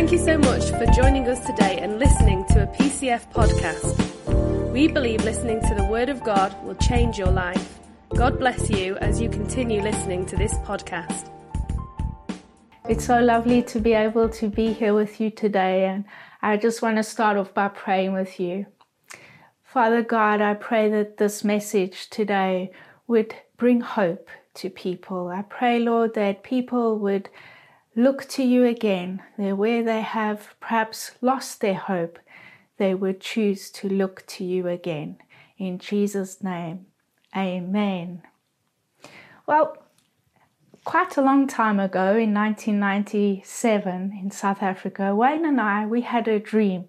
Thank you so much for joining us today and listening to a PCF podcast. We believe listening to the Word of God will change your life. God bless you as you continue listening to this podcast. It's so lovely to be able to be here with you today, and I just want to start off by praying with you. Father God, I pray that this message today would bring hope to people. I pray, Lord, that people would look to you again, where they have perhaps lost their hope, they would choose to look to you again. In Jesus' name, amen. Well, quite a long time ago, in 1997 in South Africa, Wayne and I, we had a dream.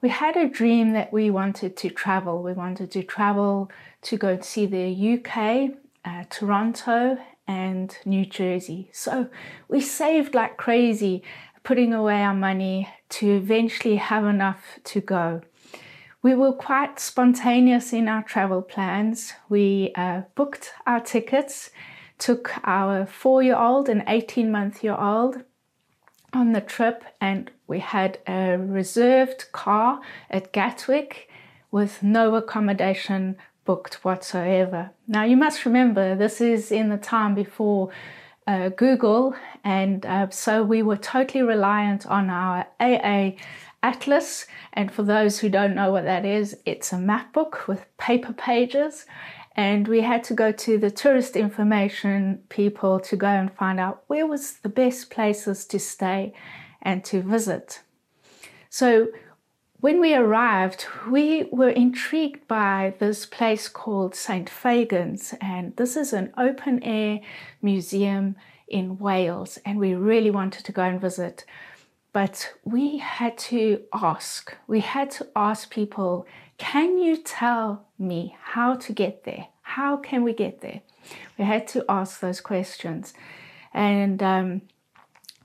We had a dream that we wanted to travel. We wanted to travel to go see the UK, uh, Toronto, and New Jersey. So we saved like crazy, putting away our money to eventually have enough to go. We were quite spontaneous in our travel plans. We uh, booked our tickets, took our four year old and 18 month year old on the trip, and we had a reserved car at Gatwick with no accommodation booked whatsoever. Now, you must remember this is in the time before uh, Google, and uh, so we were totally reliant on our AA Atlas. And for those who don't know what that is, it's a map book with paper pages. And we had to go to the tourist information people to go and find out where was the best places to stay and to visit. So when we arrived, we were intrigued by this place called St. Fagan's, and this is an open air museum in Wales, and we really wanted to go and visit. But we had to ask, we had to ask people, can you tell me how to get there? How can we get there? We had to ask those questions. And um,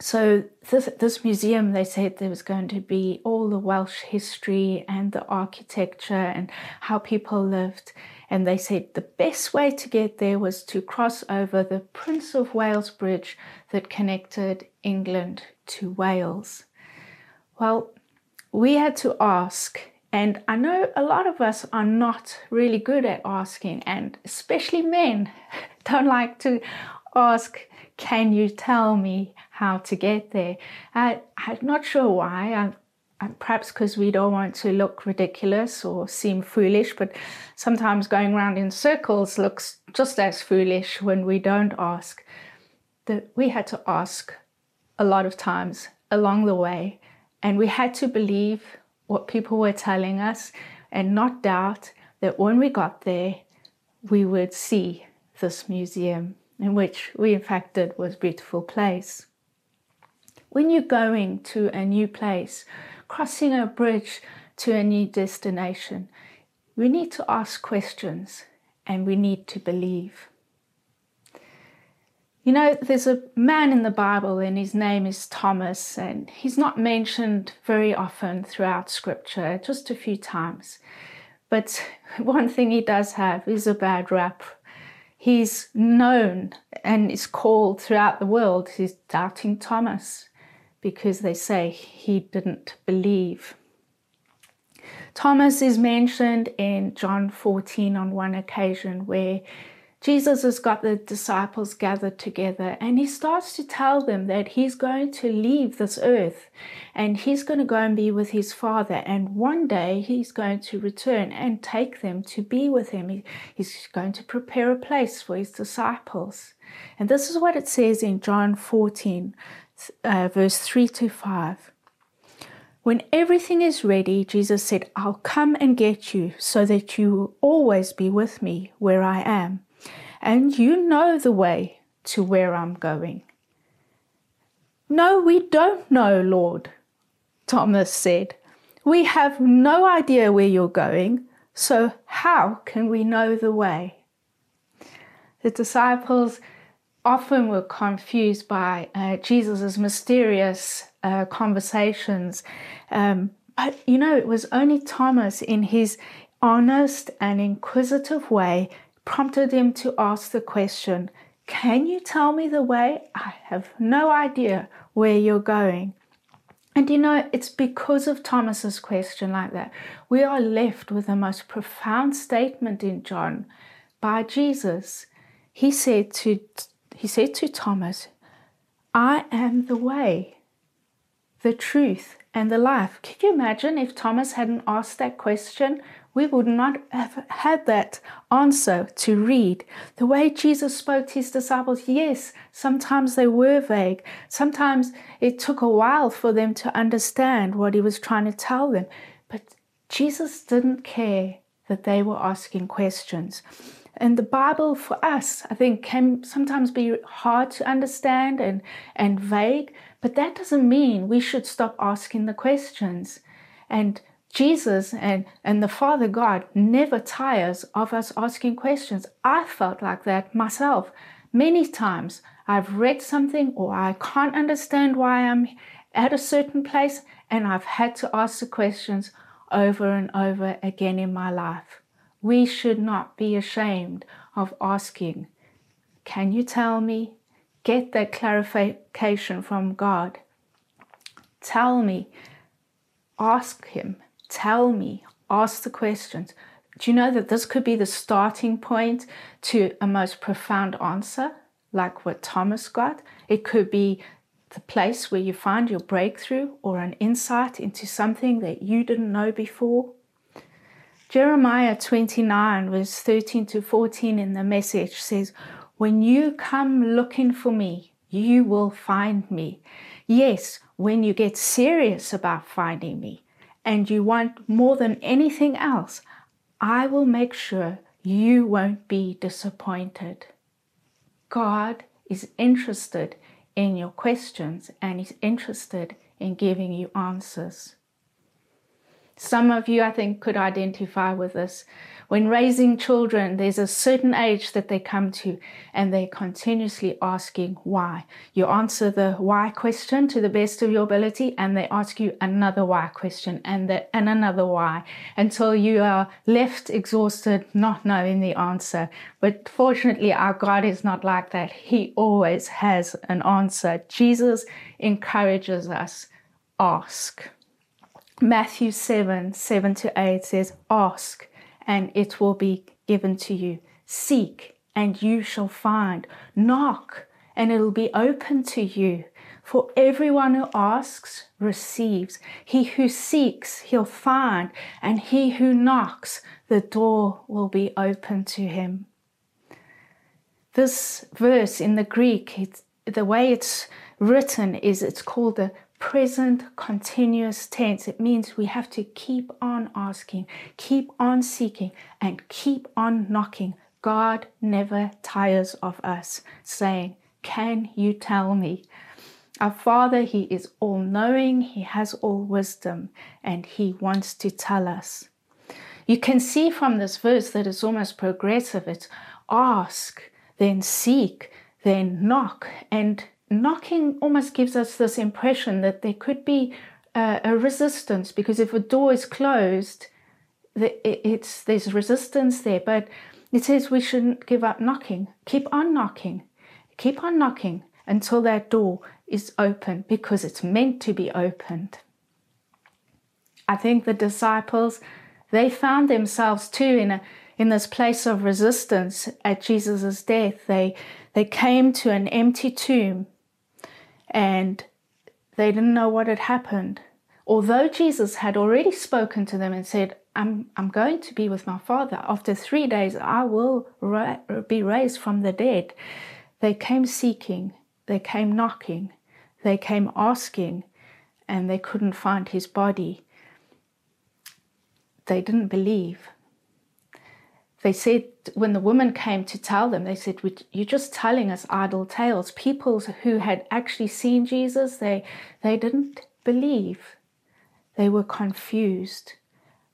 so this, this museum they said there was going to be all the welsh history and the architecture and how people lived. And they said the best way to get there was to cross over the prince of wales bridge that connected england to wales. Well we had to ask and i know a lot of us are not really good at asking and especially men don't like to ask can you tell me how to get there? I, I'm not sure why. I, perhaps because we don't want to look ridiculous or seem foolish, but sometimes going around in circles looks just as foolish when we don't ask. That we had to ask a lot of times along the way, and we had to believe what people were telling us and not doubt that when we got there, we would see this museum in which we in fact did was beautiful place. When you're going to a new place, crossing a bridge to a new destination, we need to ask questions and we need to believe. You know, there's a man in the Bible and his name is Thomas, and he's not mentioned very often throughout scripture, just a few times. But one thing he does have is a bad rap he's known and is called throughout the world he's Doubting Thomas because they say he didn't believe. Thomas is mentioned in John 14 on one occasion where Jesus has got the disciples gathered together and he starts to tell them that he's going to leave this earth and he's going to go and be with his Father. And one day he's going to return and take them to be with him. He's going to prepare a place for his disciples. And this is what it says in John 14, uh, verse 3 to 5. When everything is ready, Jesus said, I'll come and get you so that you will always be with me where I am and you know the way to where I'm going. No, we don't know, Lord, Thomas said. We have no idea where you're going, so how can we know the way? The disciples often were confused by uh, Jesus' mysterious uh, conversations. Um, but you know, it was only Thomas, in his honest and inquisitive way, prompted him to ask the question Can you tell me the way? I have no idea where you're going. And you know, it's because of Thomas's question like that, we are left with the most profound statement in John by Jesus. He said to he said to Thomas, I am the way, the truth, and the life. Can you imagine if Thomas hadn't asked that question? We would not have had that answer to read. The way Jesus spoke to his disciples, yes, sometimes they were vague. Sometimes it took a while for them to understand what he was trying to tell them. But Jesus didn't care that they were asking questions. And the Bible for us, I think, can sometimes be hard to understand and, and vague, but that doesn't mean we should stop asking the questions. And Jesus and, and the Father God never tires of us asking questions. I felt like that myself. Many times I've read something or I can't understand why I'm at a certain place, and I've had to ask the questions over and over again in my life. We should not be ashamed of asking, Can you tell me? Get that clarification from God. Tell me. Ask Him. Tell me. Ask the questions. Do you know that this could be the starting point to a most profound answer, like what Thomas got? It could be the place where you find your breakthrough or an insight into something that you didn't know before. Jeremiah 29, verse 13 to 14 in the message says, When you come looking for me, you will find me. Yes, when you get serious about finding me and you want more than anything else, I will make sure you won't be disappointed. God is interested in your questions and is interested in giving you answers. Some of you, I think, could identify with this. When raising children, there's a certain age that they come to and they're continuously asking why. You answer the why question to the best of your ability and they ask you another why question and, the, and another why until you are left exhausted, not knowing the answer. But fortunately, our God is not like that. He always has an answer. Jesus encourages us ask. Matthew 7 7 to 8 says, Ask, and it will be given to you. Seek, and you shall find. Knock, and it will be open to you. For everyone who asks receives. He who seeks, he'll find. And he who knocks, the door will be open to him. This verse in the Greek, the way it's written is it's called the present continuous tense. It means we have to keep on asking, keep on seeking, and keep on knocking. God never tires of us saying, Can you tell me? Our Father, He is all knowing, He has all wisdom, and He wants to tell us. You can see from this verse that it's almost progressive. It's ask, then seek, then knock, and knocking almost gives us this impression that there could be uh, a resistance because if a door is closed, it's there's resistance there. But it says we shouldn't give up knocking. Keep on knocking. Keep on knocking until that door is open because it's meant to be opened. I think the disciples they found themselves too in a in this place of resistance at Jesus' death. They they came to an empty tomb and they didn't know what had happened. Although Jesus had already spoken to them and said, I'm, I'm going to be with my Father. After three days, I will ra- be raised from the dead. They came seeking, they came knocking, they came asking, and they couldn't find his body. They didn't believe they said when the woman came to tell them, they said, "You're just telling us idle tales." People who had actually seen Jesus, they they didn't believe. They were confused,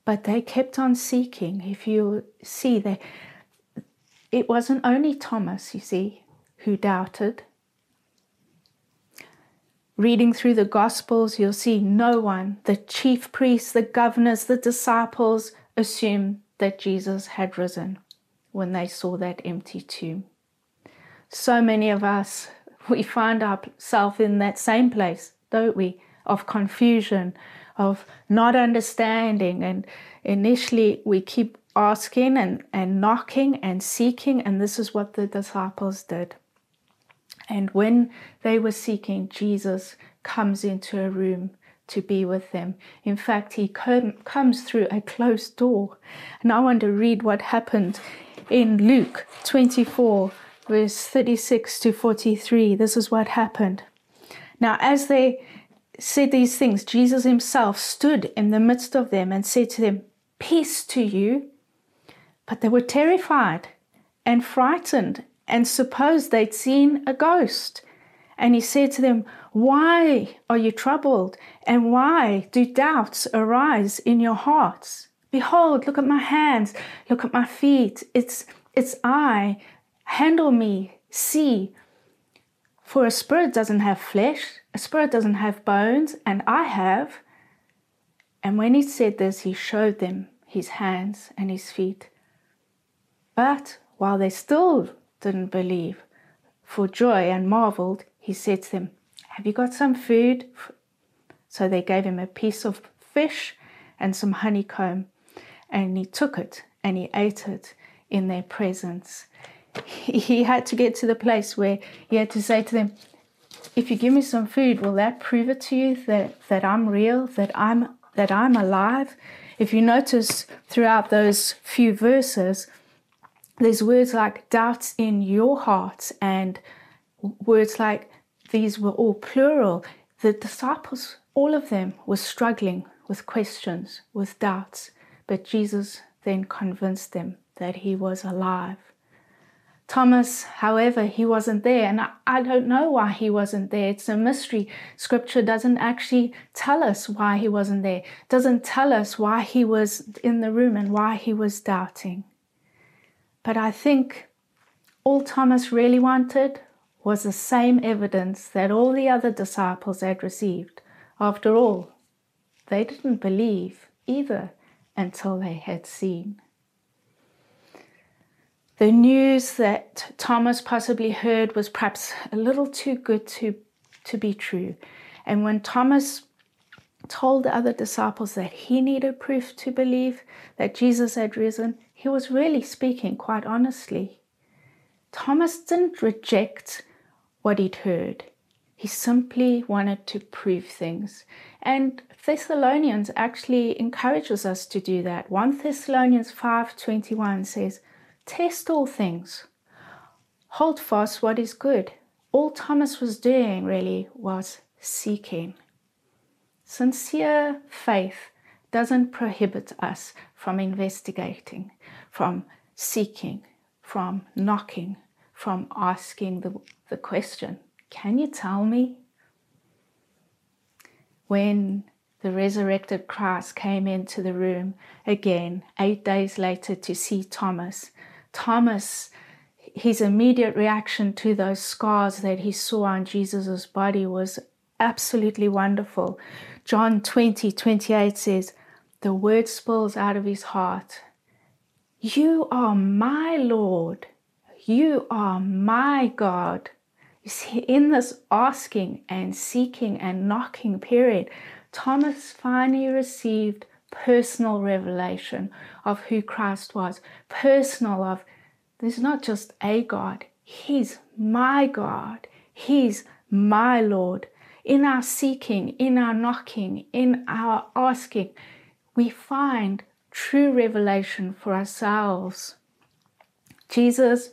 but they kept on seeking. If you see, they it wasn't only Thomas, you see, who doubted. Reading through the Gospels, you'll see no one, the chief priests, the governors, the disciples, assume that Jesus had risen when they saw that empty tomb. So many of us, we find ourselves in that same place, don't we? of confusion, of not understanding. And initially, we keep asking and, and knocking and seeking, and this is what the disciples did. And when they were seeking, Jesus comes into a room to be with them. In fact, he com- comes through a closed door. And I want to read what happened in Luke 24, verse 36 to 43. This is what happened. Now, as they said these things, Jesus himself stood in the midst of them and said to them, Peace to you. But they were terrified and frightened and supposed they'd seen a ghost. And he said to them, Why are you troubled? And why do doubts arise in your hearts? Behold, look at my hands, look at my feet. It's, it's I. Handle me, see. For a spirit doesn't have flesh, a spirit doesn't have bones, and I have. And when he said this, he showed them his hands and his feet. But while they still didn't believe, for joy and marveled, he said to them, Have you got some food? So they gave him a piece of fish and some honeycomb, and he took it and he ate it in their presence. He had to get to the place where he had to say to them, If you give me some food, will that prove it to you that, that I'm real, that I'm that I'm alive? If you notice throughout those few verses, there's words like doubts in your hearts and words like these were all plural. The disciples, all of them, were struggling with questions, with doubts, but Jesus then convinced them that he was alive. Thomas, however, he wasn't there, and I, don't know why he wasn't there. It's a mystery. Scripture doesn't actually tell us why he wasn't there, doesn't tell us why he was in the room and why he was doubting. But I think all Thomas really wanted was the same evidence that all the other disciples had received. After all, they didn't believe either until they had seen. The news that Thomas possibly heard was perhaps a little too good to, to be true. And when Thomas told the other disciples that he needed proof to believe that Jesus had risen, he was really speaking quite honestly. Thomas didn't reject what he'd heard. He simply wanted to prove things. And Thessalonians actually encourages us to do that. 1 Thessalonians 5:21 says, "Test all things. Hold fast what is good." All Thomas was doing really was seeking. Sincere faith doesn't prohibit us from investigating, from seeking, from knocking, from asking the, the question Can you tell me? When the resurrected Christ came into the room again, eight days later, to see Thomas, Thomas, his immediate reaction to those scars that he saw on Jesus' body was absolutely wonderful. John 20 28 says, The word spills out of his heart. You are my Lord. You are my God. You see, in this asking and seeking and knocking period, Thomas finally received personal revelation of who Christ was, personal of there's not just a God, He's my God, He's my Lord in our seeking, in our knocking, in our asking, we find true revelation for ourselves. Jesus,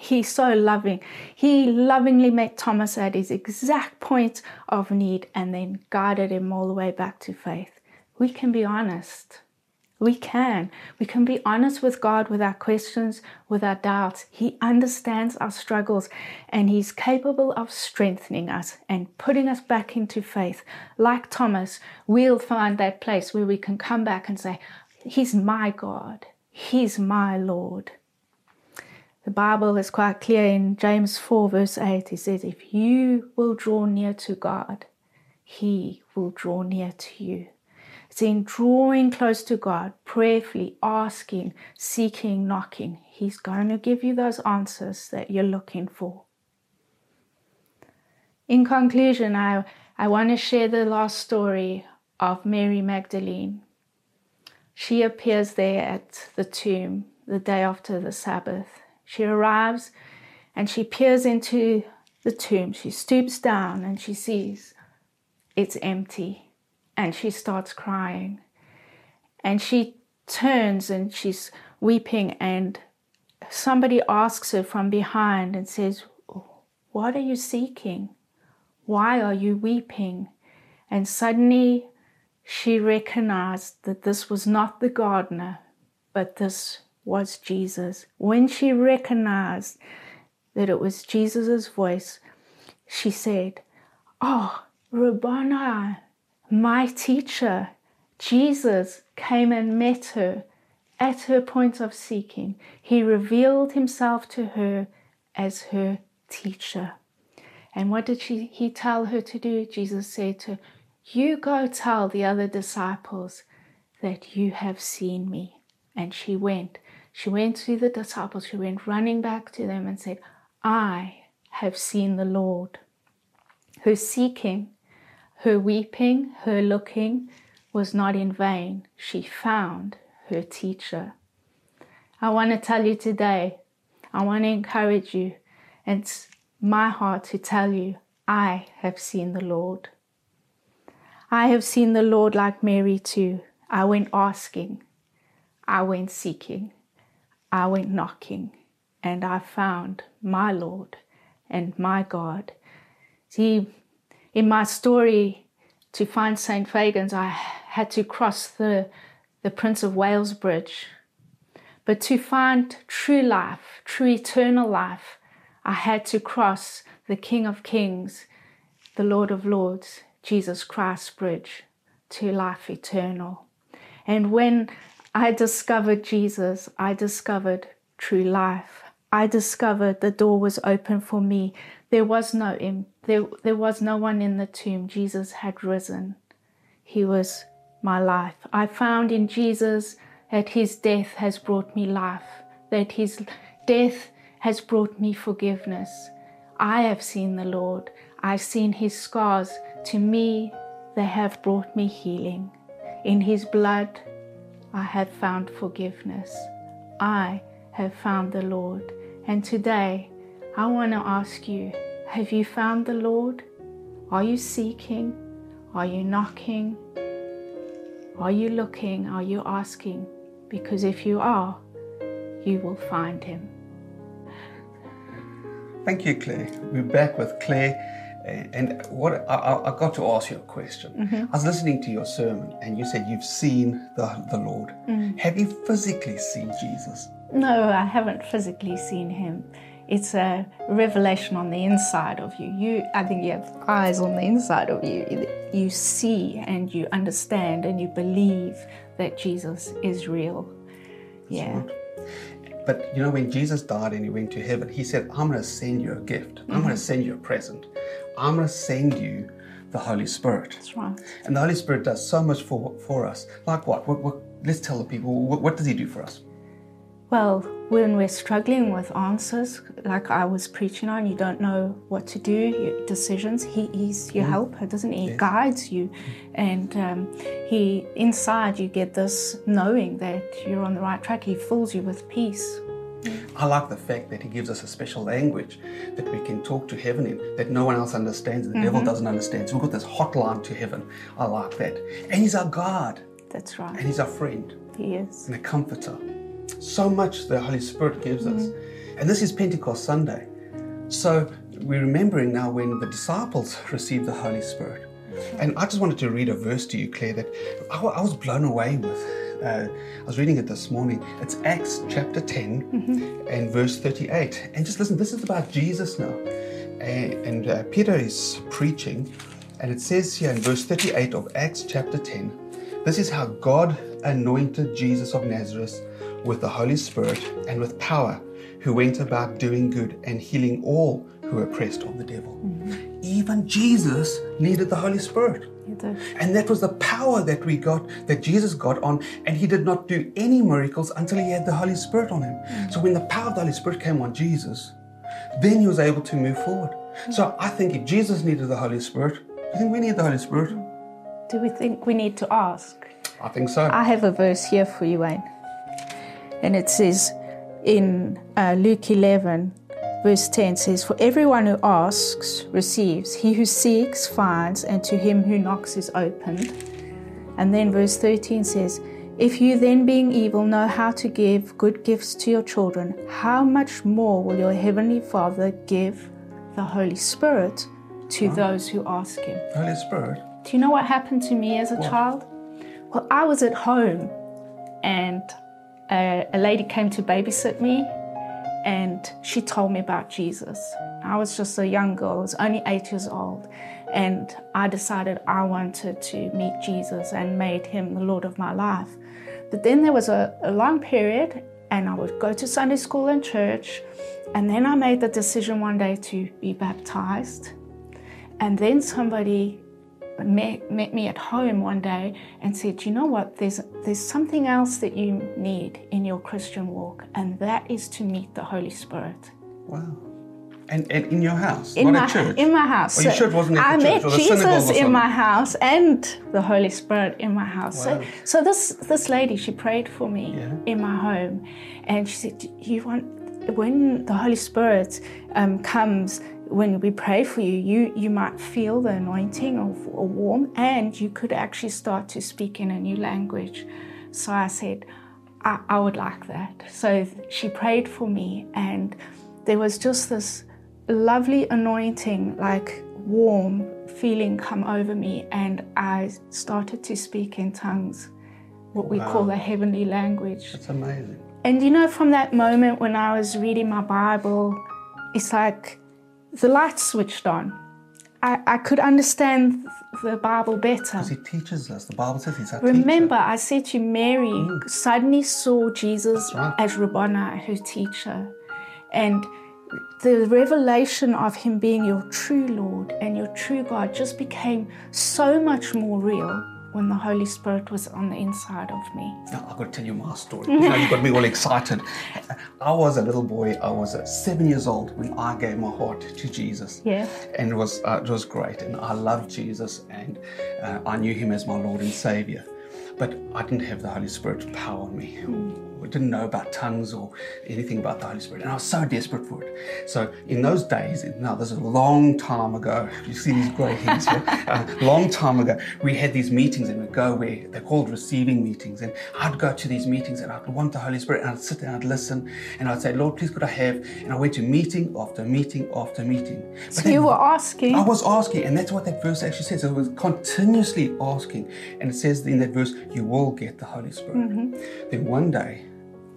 He's so loving. He lovingly met Thomas at his exact point of need and then guided him all the way back to faith. We can be honest. We can. We can be honest with God with our questions, with our doubts. He understands our struggles and He's capable of strengthening us and putting us back into faith. Like Thomas, we'll find that place where we can come back and say, He's my God. He's my Lord. The Bible is quite clear in James 4, verse 8. It says, If you will draw near to God, He will draw near to you. It's in drawing close to God, prayerfully asking, seeking, knocking. He's going to give you those answers that you're looking for. In conclusion, I, I want to share the last story of Mary Magdalene. She appears there at the tomb the day after the Sabbath. She arrives and she peers into the tomb. She stoops down and she sees it's empty and she starts crying. And she turns and she's weeping and somebody asks her from behind and says, What are you seeking? Why are you weeping? And suddenly she recognized that this was not the gardener, but this was Jesus. When she recognized that it was Jesus' voice, she said, Oh, Rabboni, my teacher, Jesus came and met her at her point of seeking. He revealed himself to her as her teacher. And what did she, he tell her to do? Jesus said to her, You go tell the other disciples that you have seen me. And she went. She went to the disciples. She went running back to them and said, I have seen the Lord. Her seeking, her weeping, her looking was not in vain. She found her teacher. I want to tell you today, I want to encourage you, and it's my heart to tell you, I have seen the Lord. I have seen the Lord like Mary too. I went asking, I went seeking, I went knocking, and I found my Lord and my God. See, in my story, to find St. Fagan's, I had to cross the, the Prince of Wales Bridge. But to find true life, true eternal life, I had to cross the King of Kings, the Lord of Lords, Jesus Christ Bridge to life eternal. And when I discovered Jesus, I discovered true life. I discovered the door was open for me. There was no there, there was no one in the tomb. Jesus had risen. He was my life. I found in Jesus that his death has brought me life, that his death has brought me forgiveness. I have seen the Lord. I've seen his scars. To me, they have brought me healing. In his blood, I have found forgiveness. I have found the Lord. And today, I want to ask you have you found the Lord? Are you seeking? Are you knocking? Are you looking? Are you asking? Because if you are, you will find him. Thank you, Claire. We're back with Claire. And what I, I got to ask you a question. Mm-hmm. I was listening to your sermon, and you said you've seen the, the Lord. Mm. Have you physically seen Jesus? No, I haven't physically seen him it's a revelation on the inside of you. You, I think you have eyes on the inside of you. You see and you understand and you believe that Jesus is real. Yeah. But you know, when Jesus died and he went to heaven, he said, I'm going to send you a gift. Mm-hmm. I'm going to send you a present. I'm going to send you the Holy Spirit. That's right. And the Holy Spirit does so much for, for us. Like what? what, what let's tell the people, what, what does he do for us? Well, when we're struggling with answers, like I was preaching on, you don't know what to do, your decisions, he, He's your mm. helper, doesn't He? He guides you. And um, He, inside, you get this knowing that you're on the right track. He fills you with peace. I like the fact that he gives us a special language that we can talk to heaven in that no one else understands, the mm-hmm. devil doesn't understand. So we've got this hotline to heaven. I like that. And he's our God. That's right. And he's our friend. He is. And a comforter so much the Holy Spirit gives mm-hmm. us. And this is Pentecost Sunday. So we're remembering now when the disciples received the Holy Spirit. And I just wanted to read a verse to you, Claire, that I, I was blown away with. Uh, I was reading it this morning. It's Acts chapter 10 mm-hmm. and verse 38. And just listen, this is about Jesus now. And, and uh, Peter is preaching, and it says here in verse 38 of Acts chapter 10 this is how God anointed Jesus of Nazareth with the Holy Spirit and with power, who went about doing good and healing all who were oppressed of the devil. Mm-hmm. Even Jesus needed the Holy Spirit. And that was the power that we got, that Jesus got on, and he did not do any miracles until he had the Holy Spirit on him. Mm-hmm. So when the power of the Holy Spirit came on Jesus, then he was able to move forward. Mm-hmm. So I think if Jesus needed the Holy Spirit, do you think we need the Holy Spirit? Do we think we need to ask? I think so. I have a verse here for you, Wayne. And it says in uh, Luke 11, verse 10 says, For everyone who asks receives, he who seeks finds, and to him who knocks is opened. And then verse 13 says, If you then, being evil, know how to give good gifts to your children, how much more will your heavenly Father give the Holy Spirit to those who ask him? Holy Spirit. Do you know what happened to me as a child? Well, I was at home and a, a lady came to babysit me and she told me about Jesus. I was just a young girl, I was only eight years old, and I decided I wanted to meet Jesus and made him the Lord of my life. But then there was a, a long period, and I would go to Sunday school and church, and then I made the decision one day to be baptized. And then somebody met, met me at home one day and said, You know what? There's, there's something else that you need in your Christian walk, and that is to meet the Holy Spirit. Wow. And, and in your house, In my, church. in my house. Oh, you sure it wasn't I church met or the synagogue or Jesus in my house and the Holy Spirit in my house. Wow. So, so this this lady, she prayed for me Yeah. in my home, and she said, "You want when the Holy Spirit um, comes." When we pray for you, you you might feel the anointing of a warm, and you could actually start to speak in a new language. So I said, I, I would like that. So she prayed for me, and there was just this lovely anointing, like warm feeling come over me, and I started to speak in tongues, what we call the heavenly language. That's amazing. And you know, from that moment when I was reading my Bible, it's like the light switched on. I, I could understand the Bible better. Because it teaches us. The Bible says he's our Remember, I said to Mary, mm. suddenly saw Jesus right. as Rabboni, her teacher. And the revelation of him being your true Lord and your true God just became so much more real when the Holy Spirit was on the inside of me. Now, I've got to tell you my story. You know, you got me all excited. I was a little boy. I was uh, seven years old when I gave my heart to Jesus. Yeah. And it was uh, it was great. And I loved Jesus, and uh, I knew Him as my Lord and Savior. But I didn't have the Holy Spirit power on me. Didn't know about tongues or anything about the Holy Spirit, and I was so desperate for it. So in those days, now this is a long time ago. You see these grey hairs here. A uh, long time ago, we had these meetings, and we'd go where they're called receiving meetings, and I'd go to these meetings, and I'd want the Holy Spirit, and I'd sit there, and I'd listen, and I'd say, Lord, please could I have? And I went to meeting after meeting after meeting. But So you were asking. I was asking, and that's what that verse actually says. It was continuously asking, and it says in that verse, "You will get the Holy Spirit." Mm-hmm. Then one day,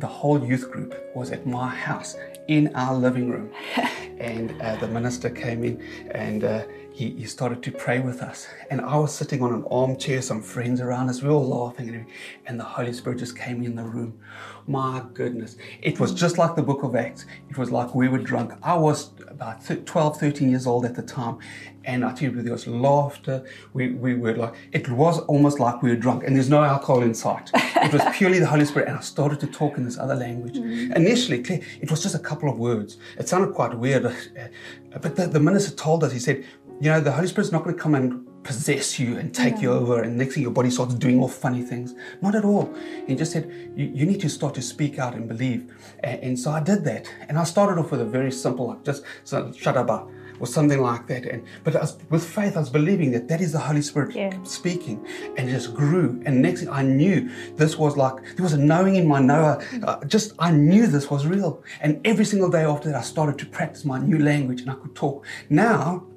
the whole youth group was at my house in our living room, and uh, the minister came in and. Uh, he, he started to pray with us, and I was sitting on an armchair, some friends around us, we were all laughing, and, and the Holy Spirit just came in the room. My goodness, it was just like the book of Acts. It was like we were drunk. I was about thir- 12, 13 years old at the time, and I tell you, there was laughter. We, we were like, it was almost like we were drunk, and there's no alcohol in sight. It was purely the Holy Spirit, and I started to talk in this other language. Mm. Initially, it was just a couple of words. It sounded quite weird, but the, the minister told us, he said, you know, the Holy Spirit's not going to come and possess you and take you over, and next thing your body starts doing all funny things. Not at all. He just said, you, you need to start to speak out and believe. And, and so I did that. And I started off with a very simple, like just so, shut up, or something like that. And But was, with faith, I was believing that that is the Holy Spirit Yeah. speaking, and it just grew. And next thing I knew, this was like, there was a knowing in my knower. Uh, just, I knew this was real. And every single day after that, I started to practice my new language and I could talk. Now,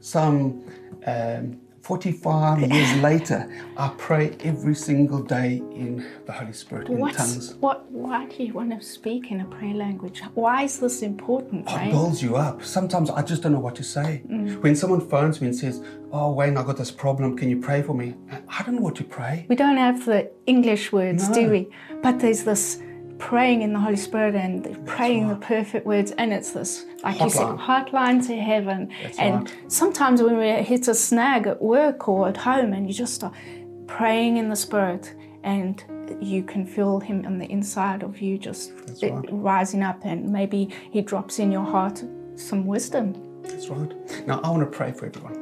some um, 45 years later, I pray every single day in the Holy Spirit in What's, tongues. what, why do you want to speak in a prayer language? Why is this important, It right? builds you up. Sometimes I just don't know what to say. Mm. When someone phones me and says, Oh, Wayne, I got this problem. Can you pray for me? I don't know what to pray. We don't have the English words, No. do we? But there's this praying in the Holy Spirit and praying the perfect words, and it's this, like you said, Hotline. hotline to heaven. That's and right. sometimes when we hit a snag at work or at home, and you just start praying in the Spirit, and you can feel Him on the inside of you just right. rising up, and maybe He drops in your heart some wisdom. That's right. Now, I want to pray for everyone.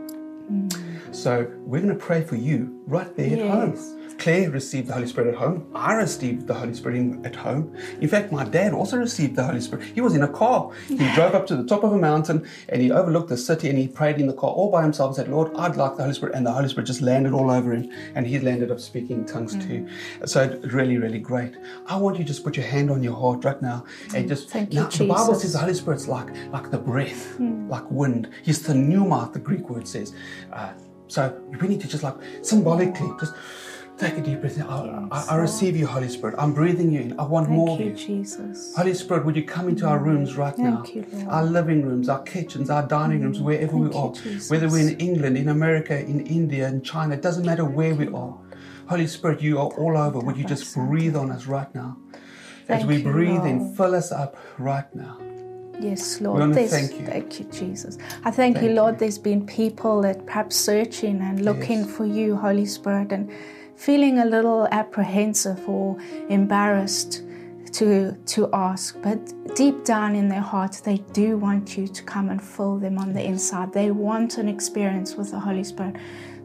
Mm. So we're going to pray for you right there at home. Claire received the Holy Spirit at home. I received the Holy Spirit in, at home. In fact, my dad also received the Holy Spirit. He was in a car. He drove up to the top of a mountain and he overlooked the city and he prayed in the car all by himself and said, Lord, I'd like the Holy Spirit. And the Holy Spirit just landed all over him and he landed up speaking in tongues too. So really, really great. I want you to just put your hand on your heart right now and just Thank you, now the Bible says the Holy Spirit's like like the breath, like wind. He's the pneuma, the Greek word says. Uh, so we need to just like symbolically just take a deep breath. I, I, I receive you, Holy Spirit. I'm breathing you in. I want more Thank of you, you. Jesus. Holy Spirit, would you come into our rooms right now? You. Our living rooms, our kitchens, our dining rooms, mm. wherever we Thank you, are. Jesus. Whether we're in England, in America, in India, in China, it doesn't matter where we are. Holy Spirit, you are all over. Would you just breathe on us right now? As we breathe in, fill us up right now. Yes, Lord. thank you. Thank you, Jesus. I thank, Thank you, you. Lord. There's been people that perhaps searching and looking Yes. for you, Holy Spirit, and feeling a little apprehensive or embarrassed to to ask. But deep down in their hearts, they do want you to come and fill them on the inside. They want an experience with the Holy Spirit.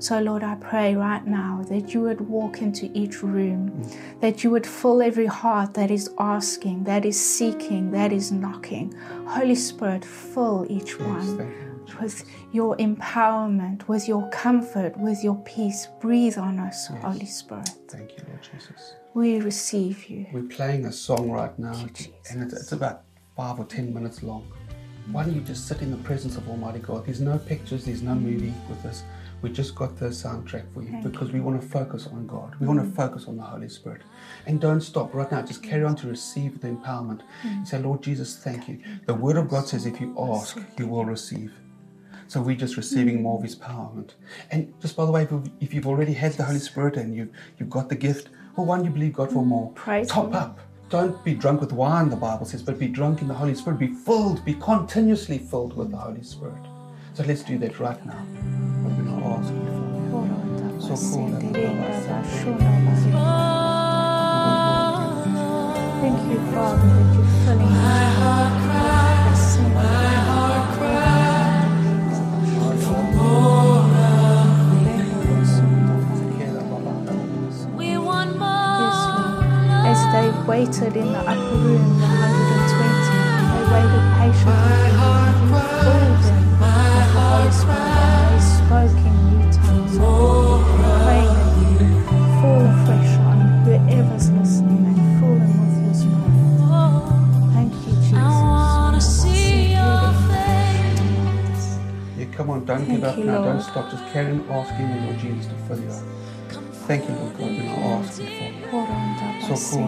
So, Lord, I pray right now that you would walk into each room, that you would fill every heart that is asking, that is seeking, that is knocking. Holy Spirit, fill each Yes, one with your empowerment, with your comfort, with your peace. Breathe on us, Holy Spirit. Thank you, Lord Jesus. We receive you. We're playing a song right now, you, and it's, it's about five or ten minutes long. Why don't you just sit in the presence of Almighty God? There's no pictures, there's no movie with us. We just got the soundtrack for you because we want to focus on God. We want to mm. focus on the Holy Spirit. And don't stop right now. Just carry on to mm. receive the empowerment. You say, Lord Jesus, thank you. The Word of God says, if you ask, you will receive. So we're just receiving more of His empowerment. And just by the way, if you- you've already had the Holy Spirit and you've you've got the gift, well, why don't you believe God for more? Praise Top up. Don't be drunk with wine, the Bible says, but be drunk in the Holy Spirit. Be filled, be continuously filled with the Holy Spirit. So let's do that right now. Thank you, Father, waited in the upper room, the 120, they waited patiently. Filled them with the Holy Spirit Thank up now. Don't stop. Just carry on asking the Lord Jesus to fill you up. Thank you, Lord God. We're not asking for. So cool.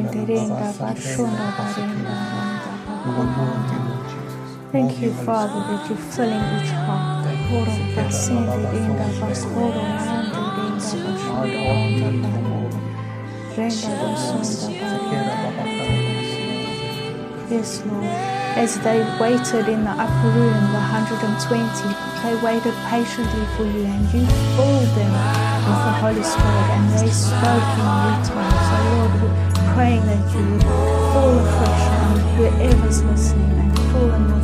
We want more of you, Lord Jesus. Thank you, Father, that you're filling each heart. Hold on, Basinde, Renda, Bas, hold on, Renda, Renda, Bas, Spirit. My Renda, heart needs Renda, for more of you. Renda, Bas, Renda, Yes, Lord. As they waited in the upper room, the 120, they waited patiently for you and you filled them with the Holy Spirit and they spoke in new tongues. So, Lord, we're praying that you would fall afresh on whoever's listening and fill them